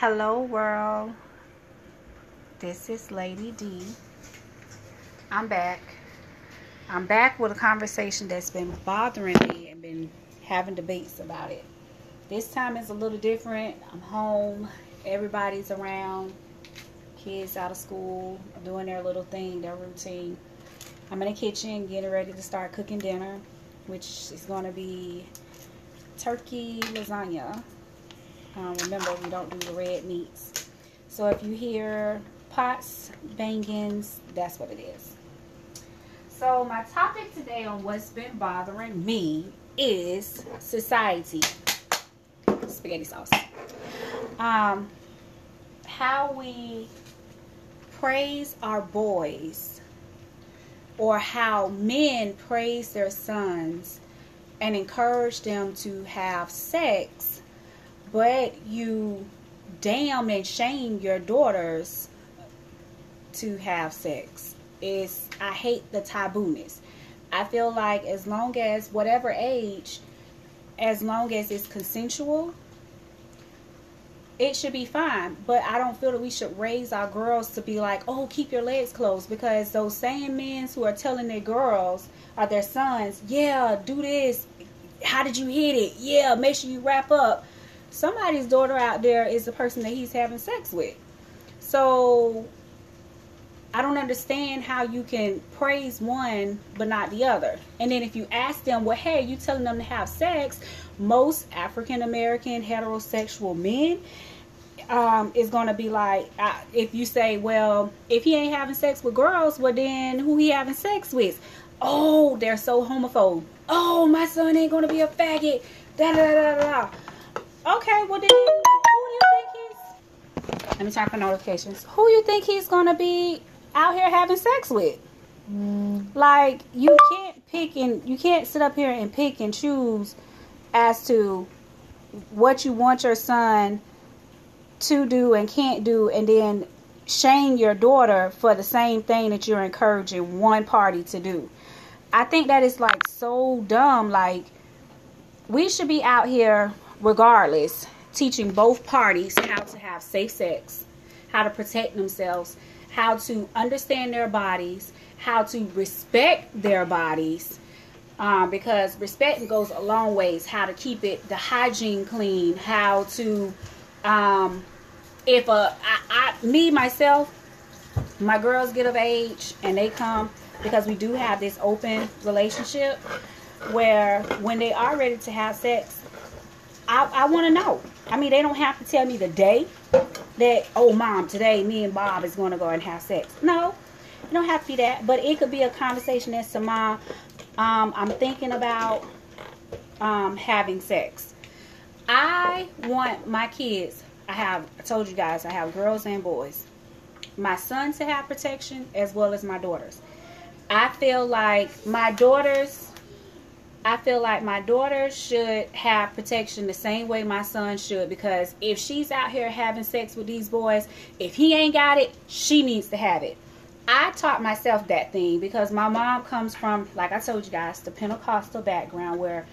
Hello, world. This is Lady D. I'm back. I'm back with a conversation that's been bothering me and been having debates about it. This time is a little different. I'm home. Everybody's around. Kids out of school, doing their little thing, their routine. I'm in the kitchen getting ready to start cooking dinner, which is going to be turkey lasagna. Um, remember, we don't do the red meats. So if you hear pots, bangings, that's what it is. So my topic today on what's been bothering me is society. Spaghetti sauce. Um, how we praise our boys or how men praise their sons and encourage them to have sex, but you damn and shame your daughters to have sex. Is I hate the tabooness. I feel like as long as whatever age, as long as it's consensual, it should be fine. But I don't feel that we should raise our girls to be like, oh, keep your legs closed. Because those same men who are telling their girls or their sons, yeah, do this. How did you hit it? Yeah, make sure you wrap up. Somebody's daughter out there is the person that he's having sex with. So I don't understand how you can praise one but not the other. And then if you ask them, well, hey, you telling them to have sex, most African American heterosexual men um, is going to be like, uh, if you say, well, if he ain't having sex with girls, well, then who he having sex with? Oh, they're so homophobe. Oh, my son ain't going to be a faggot. Da da da da da. Okay, well then, who do you think he's? Let me turn for notifications. Who you think he's going to be out here having sex with? Mm. Like you can't pick and you can't sit up here and pick and choose as to what you want your son to do and can't do and then shame your daughter for the same thing that you're encouraging one party to do. I think that is like so dumb. Like, we should be out here regardless teaching both parties how to have safe sex, how to protect themselves, how to understand their bodies, how to respect their bodies. Um, because respect goes a long ways. How to keep it, the hygiene clean, how to um, if a I, I me myself my girls get of age and they come because we do have this open relationship where when they are ready to have sex i, I want to know i mean they don't have to tell me the day that oh mom today me and bob is going to go and have sex no it don't have to be that but it could be a conversation as to mom um, i'm thinking about um, having sex i want my kids I have, I told you guys, I have girls and boys. My sons to have protection as well as my daughters. I feel like my daughters, I feel like my daughter should have protection the same way my son should because if she's out here having sex with these boys, if he ain't got it, she needs to have it. I taught myself that thing because my mom comes from, like I told you guys, the Pentecostal background where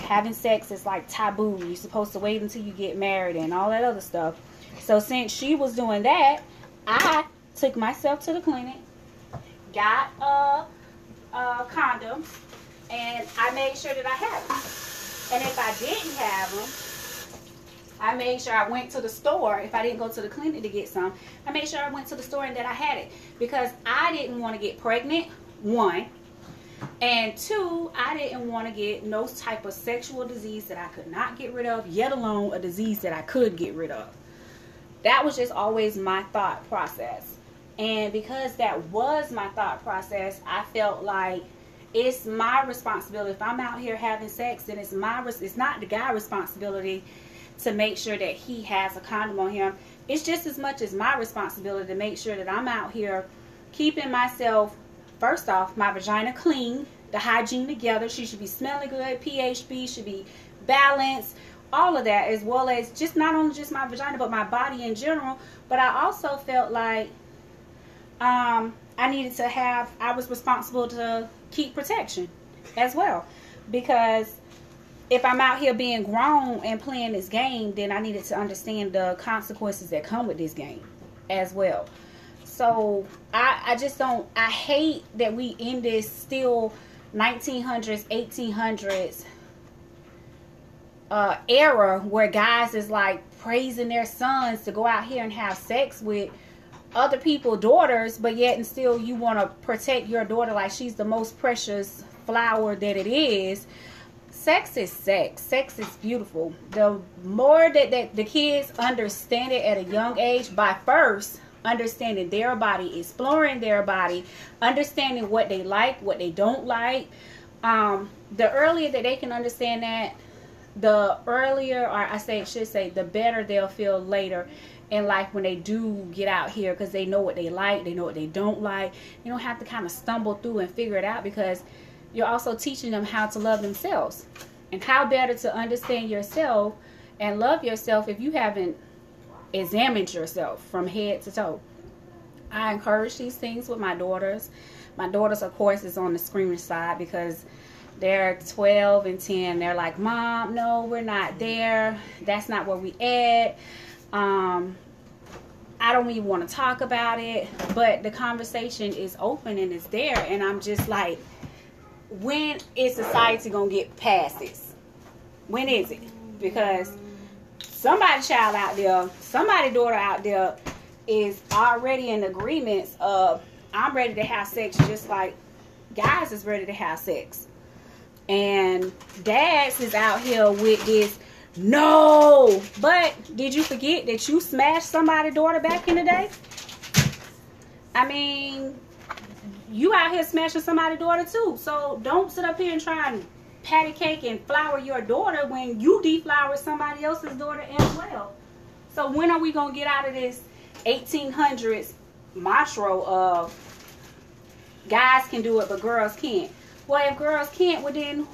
having sex is like taboo. You're supposed to wait until you get married and all that other stuff. So since she was doing that, I took myself to the clinic, got a, a condom, and I made sure that I had them. And if I didn't have them, I made sure I went to the store. If I didn't go to the clinic to get some, I made sure I went to the store and that I had it because I didn't want to get pregnant. One, and two, I didn't want to get no type of sexual disease that I could not get rid of, yet alone a disease that I could get rid of. That was just always my thought process. And because that was my thought process, I felt like it's my responsibility. If I'm out here having sex, then it's my it's not the guy's responsibility to make sure that he has a condom on him. It's just as much as my responsibility to make sure that I'm out here keeping myself First off, my vagina clean, the hygiene together. She should be smelling good. PHB should be balanced. All of that, as well as just not only just my vagina, but my body in general. But I also felt like um, I needed to have, I was responsible to keep protection as well. Because if I'm out here being grown and playing this game, then I needed to understand the consequences that come with this game as well. So I, I just don't I hate that we in this still 1900s, 1800s uh, era where guys is like praising their sons to go out here and have sex with other people daughters but yet and still you want to protect your daughter like she's the most precious flower that it is. Sex is sex. Sex is beautiful. The more that, that the kids understand it at a young age by first understanding their body exploring their body understanding what they like what they don't like um, the earlier that they can understand that the earlier or i say should say the better they'll feel later in life when they do get out here because they know what they like they know what they don't like. You don't have to kind of stumble through and figure it out because you're also teaching them how to love themselves and how better to understand yourself and love yourself if you haven't examined yourself from head to toe. I encourage these things with my daughters. My daughters of course is on the screaming side because they're 12 and 10 they're like mom no we're not there. That's not where we at um i don't even want to talk about it but the conversation is open and it's there and i'm just like when is society gonna get past this? When is it? Because somebody child out there somebody daughter out there is already in agreements of i'm ready to have sex just like guys is ready to have sex. And dads is out here with this no! But did you forget that you smashed somebody's daughter back in the day? I mean you out here smashing somebody's daughter too. So don't sit up here and try and patty cake and flower your daughter when you deflower somebody else's daughter as well. So when are we gonna get out of this 1800s mantra of guys can do it but girls can't? Well, if girls can't, well then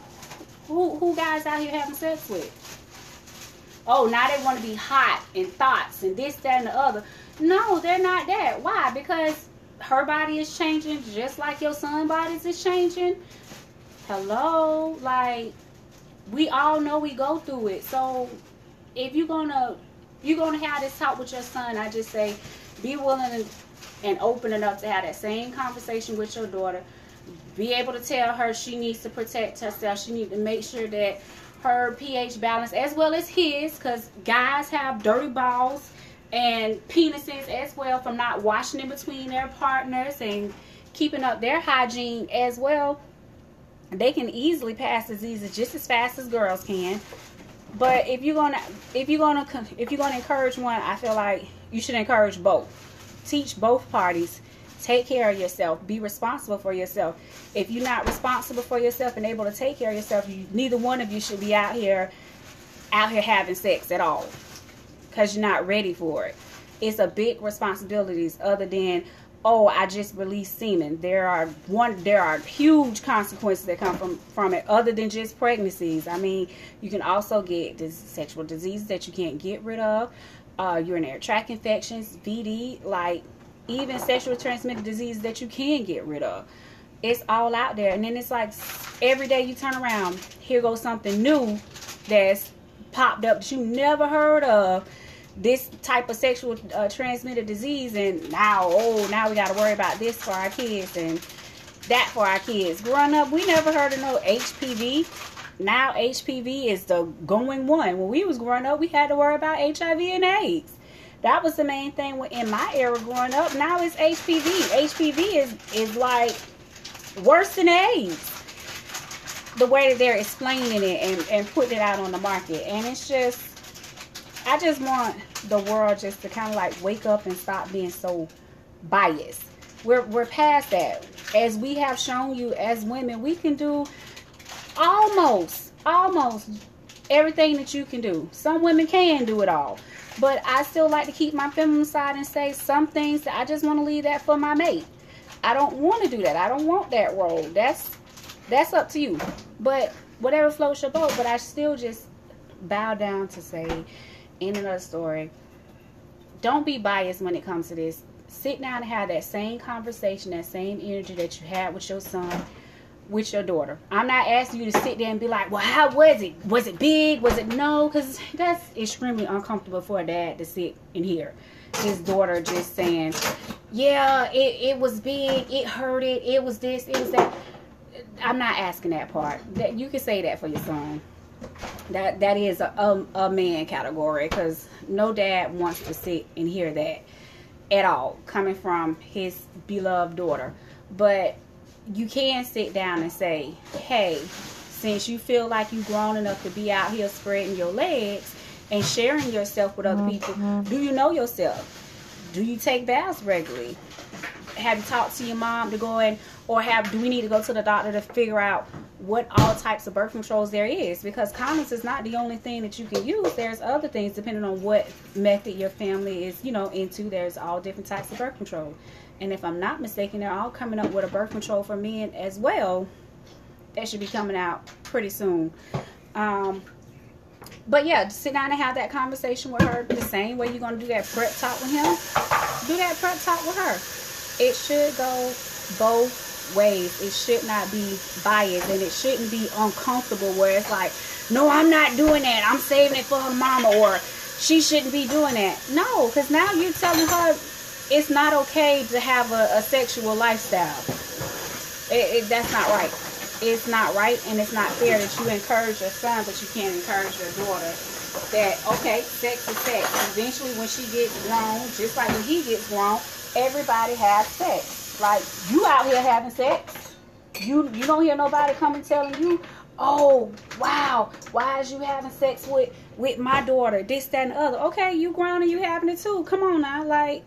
who who guys out here having sex with? Oh, now they want to be hot and thoughts and this, that, and the other. No, they're not that. Why? Because her body is changing just like your son bodies is changing. Hello, like we all know we go through it. So if you're gonna you're gonna have this talk with your son, I just say be willing and open enough to have that same conversation with your daughter be able to tell her she needs to protect herself. She needs to make sure that her pH balance as well as his because guys have dirty balls and penises as well from not washing in between their partners and keeping up their hygiene as well. They can easily pass diseases just as fast as girls can. But if you're gonna if you're gonna if you're gonna encourage one, I feel like you should encourage both. Teach both parties Take care of yourself. Be responsible for yourself. If you're not responsible for yourself and able to take care of yourself, you, neither one of you should be out here out here having sex at all because you're not ready for it. It's a big responsibilities other than oh I just released semen. There are one there are huge consequences that come from from it other than just pregnancies. I mean, you can also get this sexual diseases that you can't get rid of. Uh, urinary tract infections, VD, like even sexual transmitted disease that you can get rid of. It's all out there. And then it's like every day you turn around, here goes something new that's popped up that you never heard of. This type of sexual uh, transmitted disease, and now, oh, now we got to worry about this for our kids and that for our kids. Growing up, we never heard of no HPV. Now HPV is the going one. When we was growing up, we had to worry about HIV and AIDS. That was the main thing in my era growing up. Now it's HPV. HPV is is like worse than AIDS. The way that they're explaining it and, and putting it out on the market. And it's just I just want the world just to kind of like wake up and stop being so biased. We're we're past that. As we have shown you as women, we can do almost almost everything that you can do. Some women can do it all. But I still like to keep my feminine side and say some things that I just want to leave that for my mate. I don't want to do that. I don't want that role. That's that's up to you. But whatever floats your boat. But I still just bow down to say, in another story, don't be biased when it comes to this. Sit down and have that same conversation, that same energy that you had with your son with your daughter. I'm not asking you to sit there and be like, well, how was it? Was it big? Was it no? Because that's extremely uncomfortable for a dad to sit and hear his daughter just saying, yeah, it, it was big, it hurted, it it was this, it was that. I'm not asking that part. That you can say that for your son. That that is a a, a man category because no dad wants to sit and hear that at all coming from his beloved daughter. But you can sit down and say, hey, since you feel like you've grown enough to be out here spreading your legs and sharing yourself with other people, mm-hmm. do you know yourself? Do you take baths regularly? Have you talked to your mom to go in, or have do we need to go to the doctor to figure out what all types of birth controls there is? Because condoms is not the only thing that you can use. There's other things depending on what method your family is, you know, into. There's all different types of birth control. And if I'm not mistaken, they're all coming up with a birth control for men as well. That should be coming out pretty soon. Um, but yeah, sit down and have that conversation with her the same way you're going to do that prep talk with him. Do that prep talk with her. It should go both ways. It should not be biased and it shouldn't be uncomfortable where it's like, no, I'm not doing that. I'm saving it for her mama or she shouldn't be doing that. No, because now you're telling her it's not okay to have a, a sexual lifestyle. It, it, that's not right. It's not right, and it's not fair that you encourage your son, but you can't encourage your daughter. That okay, sex is sex. Eventually, when she gets grown, just like when he gets grown, everybody has sex. Like you out here having sex, you you don't hear nobody coming telling you, oh wow, why is you having sex with with my daughter? This, that, and the other. Okay, you grown and you having it too. Come on now, like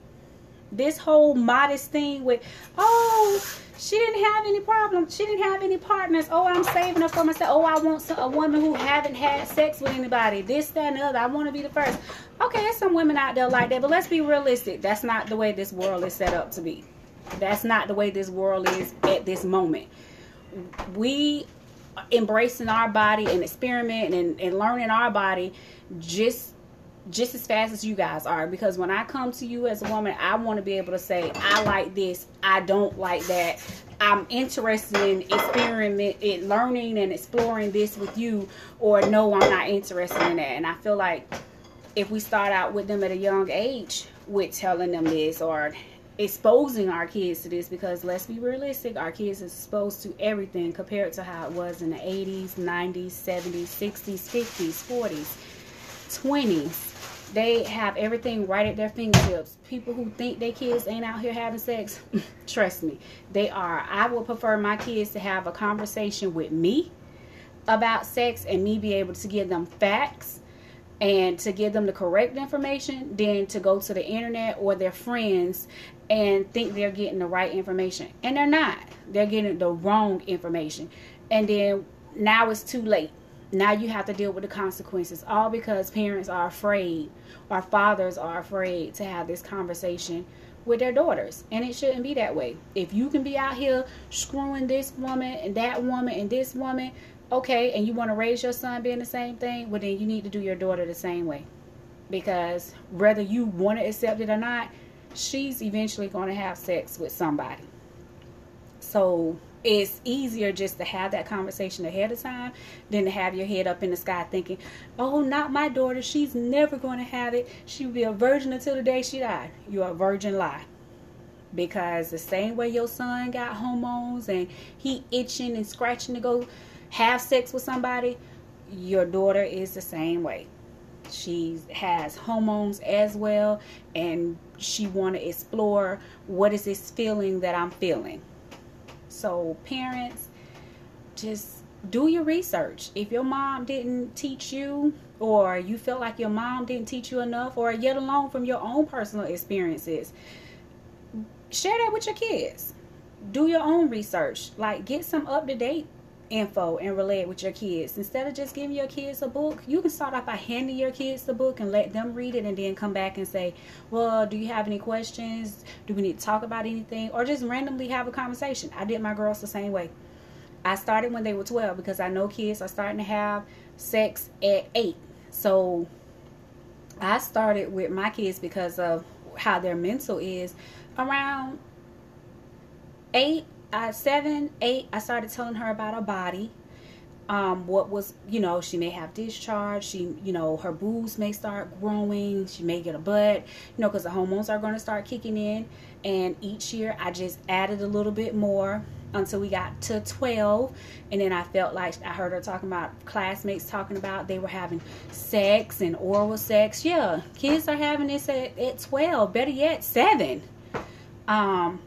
this whole modest thing with, oh, she didn't have any problems. She didn't have any partners. Oh, I'm saving her for myself. Oh, I want a woman who haven't had sex with anybody. This, that, and the other. I want to be the first. Okay, there's some women out there like that, but let's be realistic. That's not the way this world is set up to be. That's not the way this world is at this moment. We embracing our body and experimenting and, and learning our body just just as fast as you guys are because when I come to you as a woman, I want to be able to say, I like this, I don't like that. I'm interested in experiment in learning and exploring this with you, or no, I'm not interested in that. And I feel like if we start out with them at a young age with telling them this or exposing our kids to this because let's be realistic our kids are exposed to everything compared to how it was in the 80s 90s 70s 60s 50s 40s 20s they have everything right at their fingertips. People who think their kids ain't out here having sex, trust me, they are. I would prefer my kids to have a conversation with me about sex and me be able to give them facts and to give them the correct information than to go to the internet or their friends and think they're getting the right information. And they're not. They're getting the wrong information. And then now it's too late now you have to deal with the consequences all because parents are afraid or fathers are afraid to have this conversation with their daughters. And it shouldn't be that way. If you can be out here screwing this woman and that woman and this woman okay and you want to raise your son being the same thing well then you need to do your daughter the same way. Because whether you want to accept it or not she's eventually going to have sex with somebody. So it's easier just to have that conversation ahead of time than to have your head up in the sky thinking, oh, not my daughter. She's never going to have it. She'll be a virgin until the day she died. You're a virgin lie. Because the same way your son got hormones and he itching and scratching to go have sex with somebody, your daughter is the same way. She has hormones as well and she want to explore what is this feeling that I'm feeling so, parents, just do your research. If your mom didn't teach you, or you feel like your mom didn't teach you enough, or yet alone from your own personal experiences, share that with your kids. Do your own research. Like, get some up to date info and relay it with your kids. Instead of just giving your kids a book, you can start off by handing your kids the book and let them read it and then come back and say, Well, do you have any questions? Do we need to talk about anything? Or just randomly have a conversation. I did my girls the same way. I started when they were 12 because I know kids are starting to have sex at 8. So I started with my kids because of how their mental is around 8 at seven, eight, I started telling her about her body. Um, what was, you know, she may have discharge. She, you know, her boobs may start growing. She may get a butt, you know, because the hormones are going to start kicking in. And each year I just added a little bit more until we got to 12 and then i felt like i heard her talking about classmates talking about they were having sex and oral sex yeah kids are having this at, at 12 better yet 7 um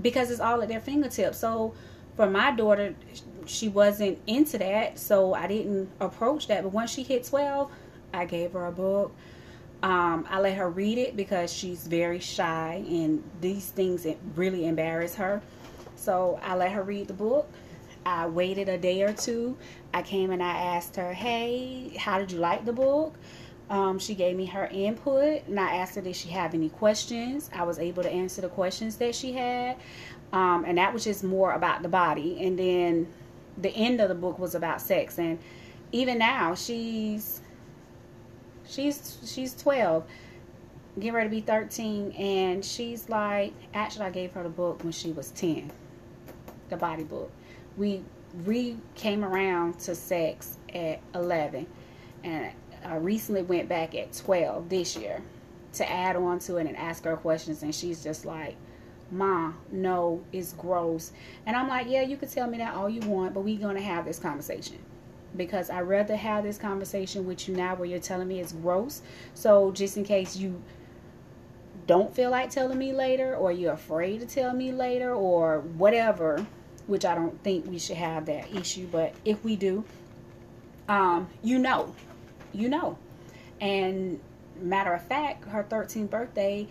because it's all at their fingertips so for my daughter she wasn't into that so i didn't approach that but once she hit 12 i gave her a book um, I let her read it because she's very shy and these things really embarrass her. So I let her read the book. I waited a day or two. I came and I asked her, hey, how did you like the book? Um, she gave me her input and I asked her, did she have any questions? I was able to answer the questions that she had. Um, and that was just more about the body. And then the end of the book was about sex. And even now, she's she's she's 12 getting ready to be 13 and she's like actually i gave her the book when she was 10 the body book. We re came around to sex at 11 and I recently went back at 12 this year to add on to it and ask her questions and she's just like Ma, no, it's gross. And I'm like, yeah, you can tell me that all you want, but we're going to have this conversation. Because I'd rather have this conversation with you now where you're telling me it's gross. So just in case you don't feel like telling me later or you're afraid to tell me later or whatever, which I don't think we should have that issue, but if we do, um, you know, you know. And matter of fact, her 13th birthday,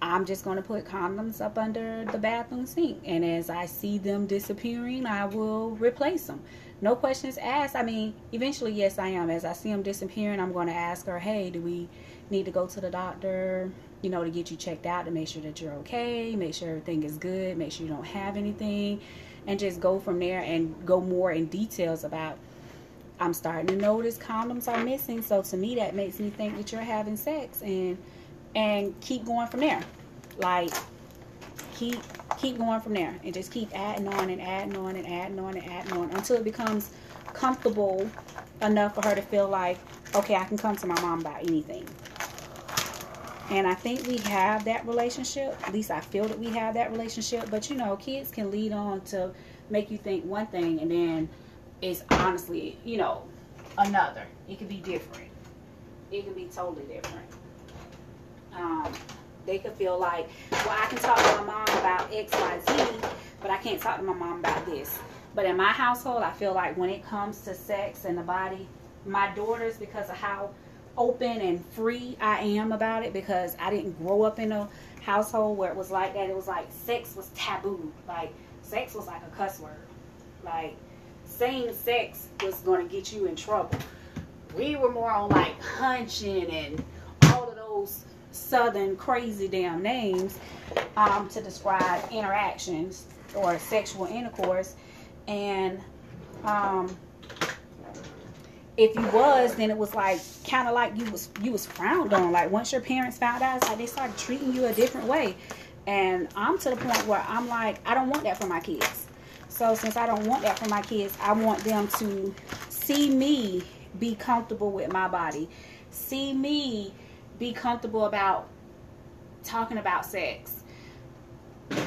I'm just going to put condoms up under the bathroom sink. And as I see them disappearing, I will replace them. No questions asked. I mean, eventually, yes, I am. As I see them disappearing, I'm going to ask her, hey, do we need to go to the doctor? You know, to get you checked out to make sure that you're okay, make sure everything is good, make sure you don't have anything and just go from there and go more in details about I'm starting to notice condoms are missing. So to me that makes me think that you're having sex and and keep going from there. Like keep keep going from there and just keep adding on and adding on and adding on and adding on until it becomes comfortable enough for her to feel like, okay, I can come to my mom about anything. And I think we have that relationship. At least I feel that we have that relationship. But you know, kids can lead on to make you think one thing and then it's honestly, you know, another. It could be different. It can be totally different. Um, they could feel like, well, I can talk to my mom about X, Y, Z, but I can't talk to my mom about this. But in my household, I feel like when it comes to sex and the body, my daughters, because of how open and free I am about it because I didn't grow up in a household where it was like that. It was like sex was taboo. Like sex was like a cuss word. Like saying sex was going to get you in trouble. We were more on like hunching and all of those southern crazy damn names um, to describe interactions or sexual intercourse. And um, if you was, then it was like kind of like you was you was frowned on. Like once your parents found out, it's like they started treating you a different way. And I'm to the point where I'm like, I don't want that for my kids. So since I don't want that for my kids, I want them to see me be comfortable with my body, see me be comfortable about talking about sex.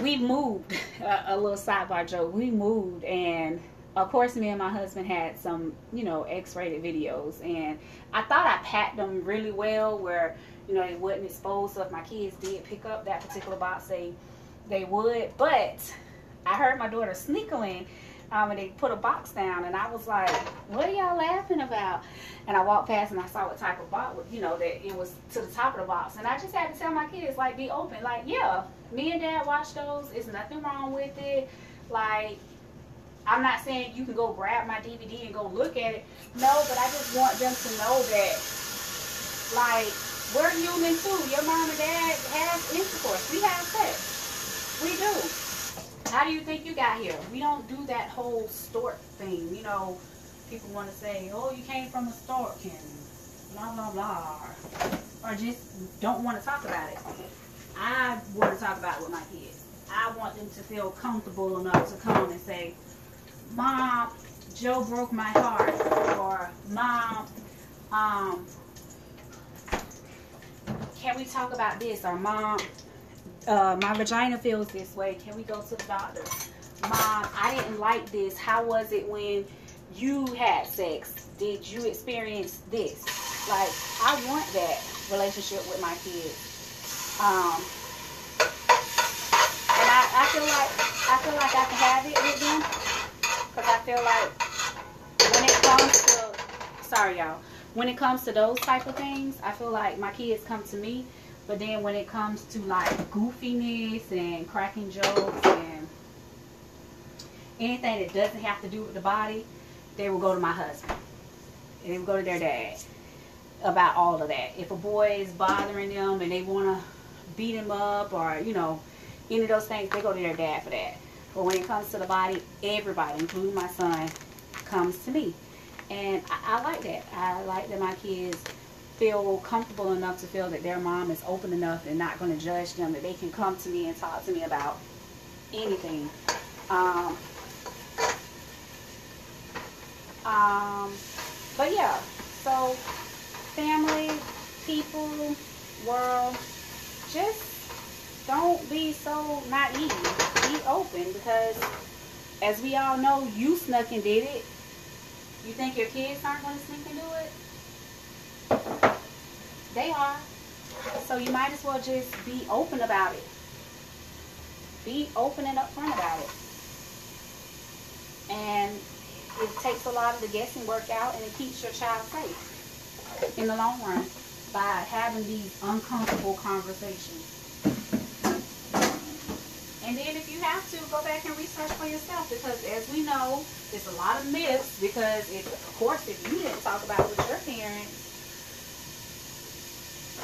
We moved a, uh, a little sidebar joke. We moved and of course, me and my husband had some, you know, X-rated videos, and I thought I packed them really well, where you know they wouldn't expose. So if my kids did pick up that particular box, they they would. But I heard my daughter sneakling, um, and they put a box down, and I was like, "What are y'all laughing about?" And I walked past and I saw what type of box, you know, that it was to the top of the box, and I just had to tell my kids, like, be open, like, yeah, me and Dad watched those. There's nothing wrong with it, like I'm not saying you can go grab my DVD and go look at it. No, but I just want them to know that, like, we're human too. Your mom and dad have intercourse. We have sex. We do. How do you think you got here? We don't do that whole stork thing. You know, people want to say, oh, you came from a stork and blah, blah, blah. Or just don't want to talk about it. I want to talk about it with my kids. I want them to feel comfortable enough to come and say, Mom, Joe broke my heart. Or, Mom, um, can we talk about this? Or, Mom, uh, my vagina feels this way. Can we go to the doctor? Mom, I didn't like this. How was it when you had sex? Did you experience this? Like, I want that relationship with my kids. Um, and I, I feel like I feel like I can have it with them because I feel like when it comes to sorry y'all when it comes to those type of things I feel like my kids come to me but then when it comes to like goofiness and cracking jokes and anything that doesn't have to do with the body they will go to my husband they will go to their dad about all of that. If a boy is bothering them and they want to beat him up or, you know, any of those things, they go to their dad for that. But when it comes to the body, everybody, including my son, comes to me. And I, I like that. I like that my kids feel comfortable enough to feel that their mom is open enough and not going to judge them, that they can come to me and talk to me about anything. Um, um, but yeah, so family, people, world, just don't be so naive. Be open because as we all know, you snuck and did it. You think your kids aren't going to sneak and do it? They are. So you might as well just be open about it. Be open and upfront about it. And it takes a lot of the guessing work out and it keeps your child safe in the long run by having these uncomfortable conversations. And then if you have to, go back and research for yourself because as we know, there's a lot of myths because if, of course, if you didn't talk about it with your parents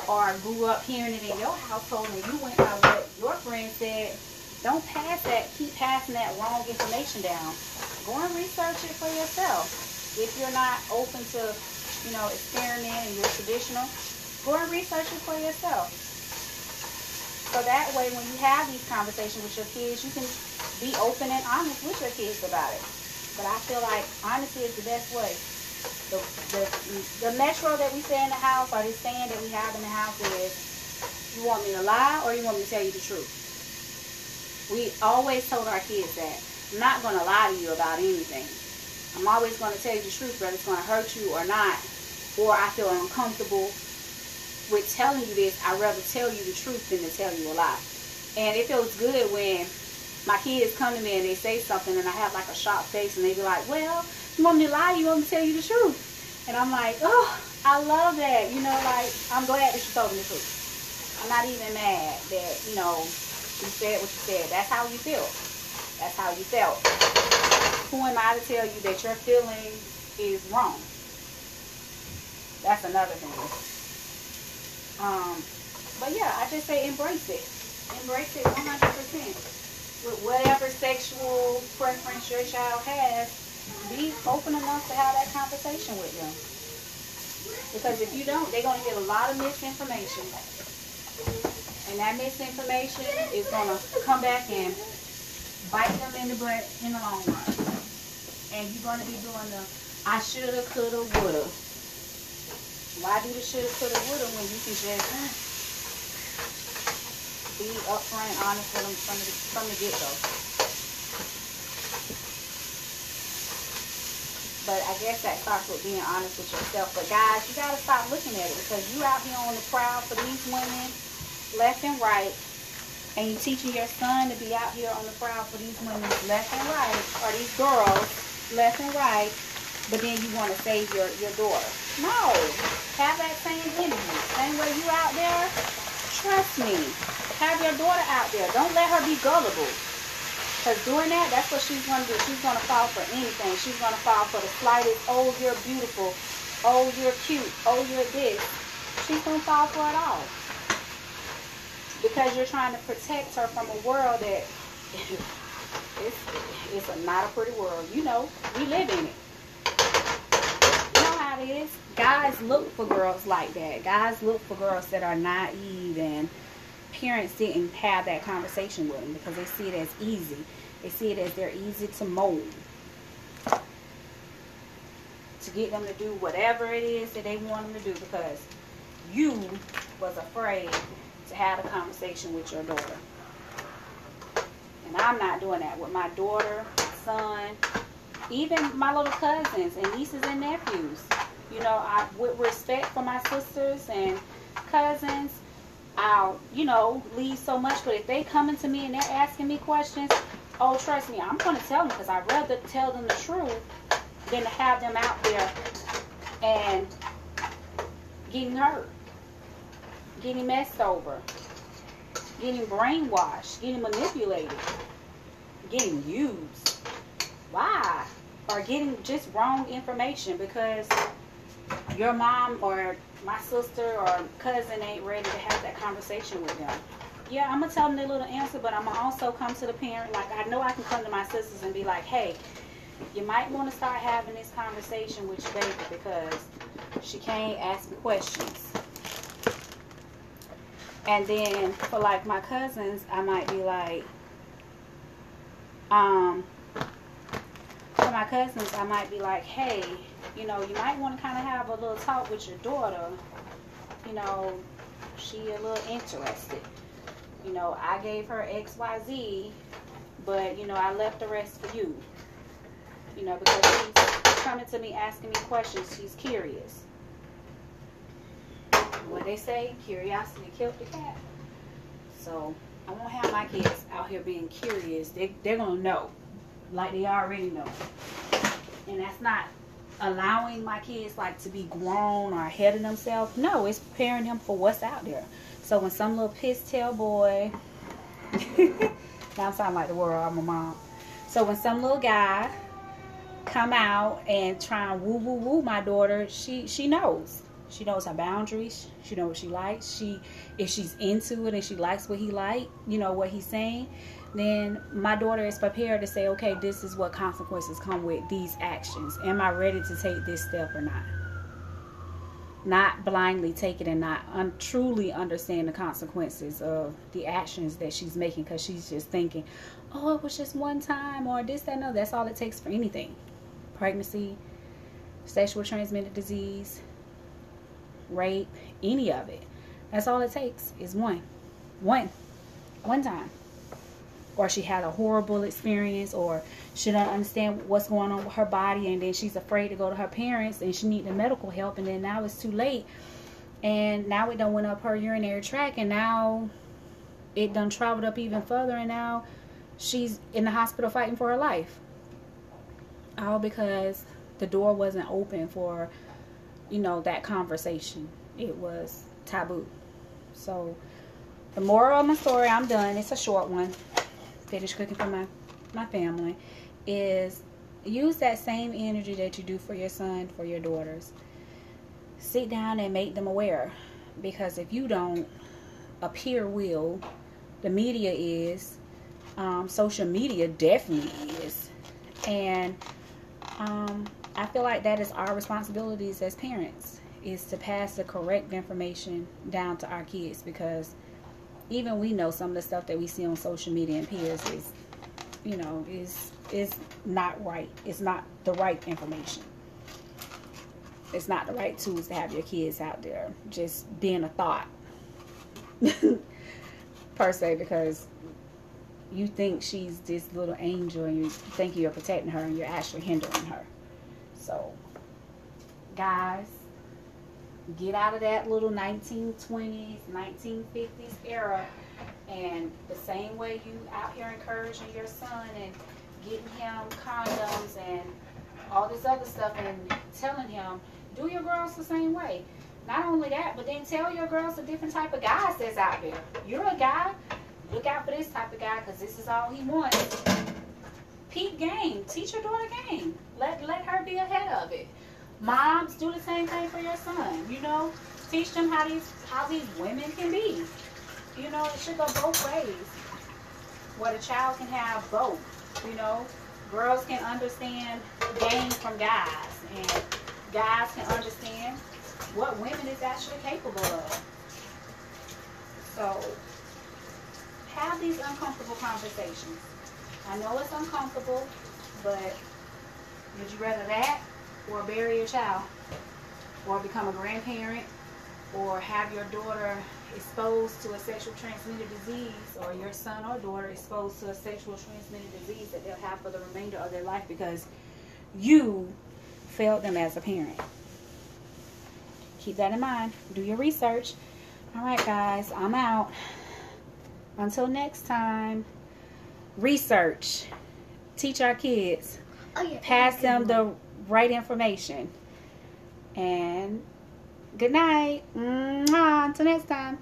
or grew up hearing it in your household and you went by what your friends said, don't pass that, keep passing that wrong information down. Go and research it for yourself. If you're not open to you know, experiment and you're traditional, go and research it for yourself. So that way when you have these conversations with your kids, you can be open and honest with your kids about it. But I feel like honesty is the best way. The, the, the metro that we say in the house or this saying that we have in the house is, you want me to lie or you want me to tell you the truth? We always told our kids that. I'm not going to lie to you about anything. I'm always going to tell you the truth, whether it's going to hurt you or not or I feel uncomfortable with telling you this, I'd rather tell you the truth than to tell you a lie. And it feels good when my kids come to me and they say something and I have like a shocked face and they be like, well, you want me to lie? You want me to tell you the truth? And I'm like, oh, I love that. You know, like, I'm glad that you told me the truth. I'm not even mad that, you know, you said what you said. That's how you feel. That's how you felt. Who am I to tell you that your feeling is wrong? That's another thing. Um, but yeah, I just say embrace it. Embrace it 100%. With whatever sexual preference your child has, be open enough to have that conversation with them. Because if you don't, they're going to get a lot of misinformation. And that misinformation is going to come back and bite them in the butt in the long run. And you're going to be doing the I shoulda, coulda, woulda. Why do the shoulda, coulda, woulda when you can just be upfront and honest with them from the, from the get-go? But I guess that starts with being honest with yourself. But guys, you got to stop looking at it because you out here on the prowl for these women left and right. And you teaching your son to be out here on the prowl for these women left and right, or these girls left and right, but then you want to save your, your daughter. No. Have that same energy. Same way you out there. Trust me. Have your daughter out there. Don't let her be gullible. Because doing that, that's what she's going to do. She's going to fall for anything. She's going to fall for the slightest, oh, you're beautiful. Oh, you're cute. Oh, you're this. She's going to fall for it all. Because you're trying to protect her from a world that it's, it's a, not a pretty world. You know, we live in it. You know how it is. Guys look for girls like that. Guys look for girls that are naive and parents didn't have that conversation with them because they see it as easy. They see it as they're easy to mold. To get them to do whatever it is that they want them to do because you was afraid to have a conversation with your daughter. And I'm not doing that with my daughter, my son, even my little cousins and nieces and nephews. You know, I with respect for my sisters and cousins, I'll, you know, leave so much. But if they coming to me and they're asking me questions, oh, trust me, I'm going to tell them because I'd rather tell them the truth than to have them out there and getting hurt, getting messed over, getting brainwashed, getting manipulated, getting used. Why? Or getting just wrong information because your mom or my sister or cousin ain't ready to have that conversation with them. Yeah, I'm gonna tell them their little answer, but I'm gonna also come to the parent. Like I know I can come to my sisters and be like, hey, you might want to start having this conversation with your baby because she can't ask me questions. And then for like my cousins, I might be like, um, for my cousins, I might be like, hey, you know, you might want to kind of have a little talk with your daughter. You know, she a little interested. You know, I gave her X, Y, Z, but you know, I left the rest for you. You know, because she's coming to me asking me questions. She's curious. What they say, curiosity killed the cat. So I won't have my kids out here being curious. They, they're gonna know, like they already know. And that's not allowing my kids like to be grown or ahead of themselves. No, it's preparing them for what's out there. So when some little piss tail boy, now I'm sounding like the world, I'm a mom. So when some little guy come out and try and woo woo woo my daughter, she she knows. She knows her boundaries. She knows what she likes. She if she's into it and she likes what he like, you know what he's saying, then my daughter is prepared to say, okay, this is what consequences come with these actions. Am I ready to take this step or not? Not blindly take it and not un- truly understand the consequences of the actions that she's making because she's just thinking, oh, it was just one time or this, that, no. That's all it takes for anything pregnancy, sexual transmitted disease, rape, any of it. That's all it takes is one. One. One time or she had a horrible experience or she don't understand what's going on with her body and then she's afraid to go to her parents and she need the medical help and then now it's too late. And now it done went up her urinary tract and now it done traveled up even further and now she's in the hospital fighting for her life. All because the door wasn't open for you know that conversation. It was taboo. So the moral of my story i'm done. It's a short one finish cooking for my, my family, is use that same energy that you do for your son, for your daughters. Sit down and make them aware. Because if you don't, a peer will. The media is. Um, social media definitely is. And um, I feel like that is our responsibilities as parents is to pass the correct information down to our kids because even we know some of the stuff that we see on social media and peers is, you know, is is not right. It's not the right information. It's not the right tools to have your kids out there just being a thought per se because you think she's this little angel and you think you're protecting her and you're actually hindering her. So, guys, get out of that little 1920s, 1950s era. And the same way you out here encouraging your son and getting him condoms and all this other stuff and telling him, do your girls the same way. Not only that, but then tell your girls the different type of guys that's out there. You're a guy, look out for this type of guy because this is all he wants. Peep game. Teach your daughter game. Let let her be ahead of it. Moms, do the same thing for your son. You know, teach them how these how these women can be. You know, it should go both ways. What a child can have both. You know, girls can understand game from guys, and guys can understand what women is actually capable of. So, have these uncomfortable conversations. I know it's uncomfortable, but would you rather that or bury your child? Or become a grandparent? Or have your daughter exposed to a sexual transmitted disease or your son or daughter exposed to a sexual transmitted disease that they'll have for the remainder of their life because you failed them as a parent. Keep that in mind. Do your research. All right, guys, I'm out. Until next time, research. Teach our kids. Oh, yeah. Pass them the right information. And good night. Mwah. Until next time.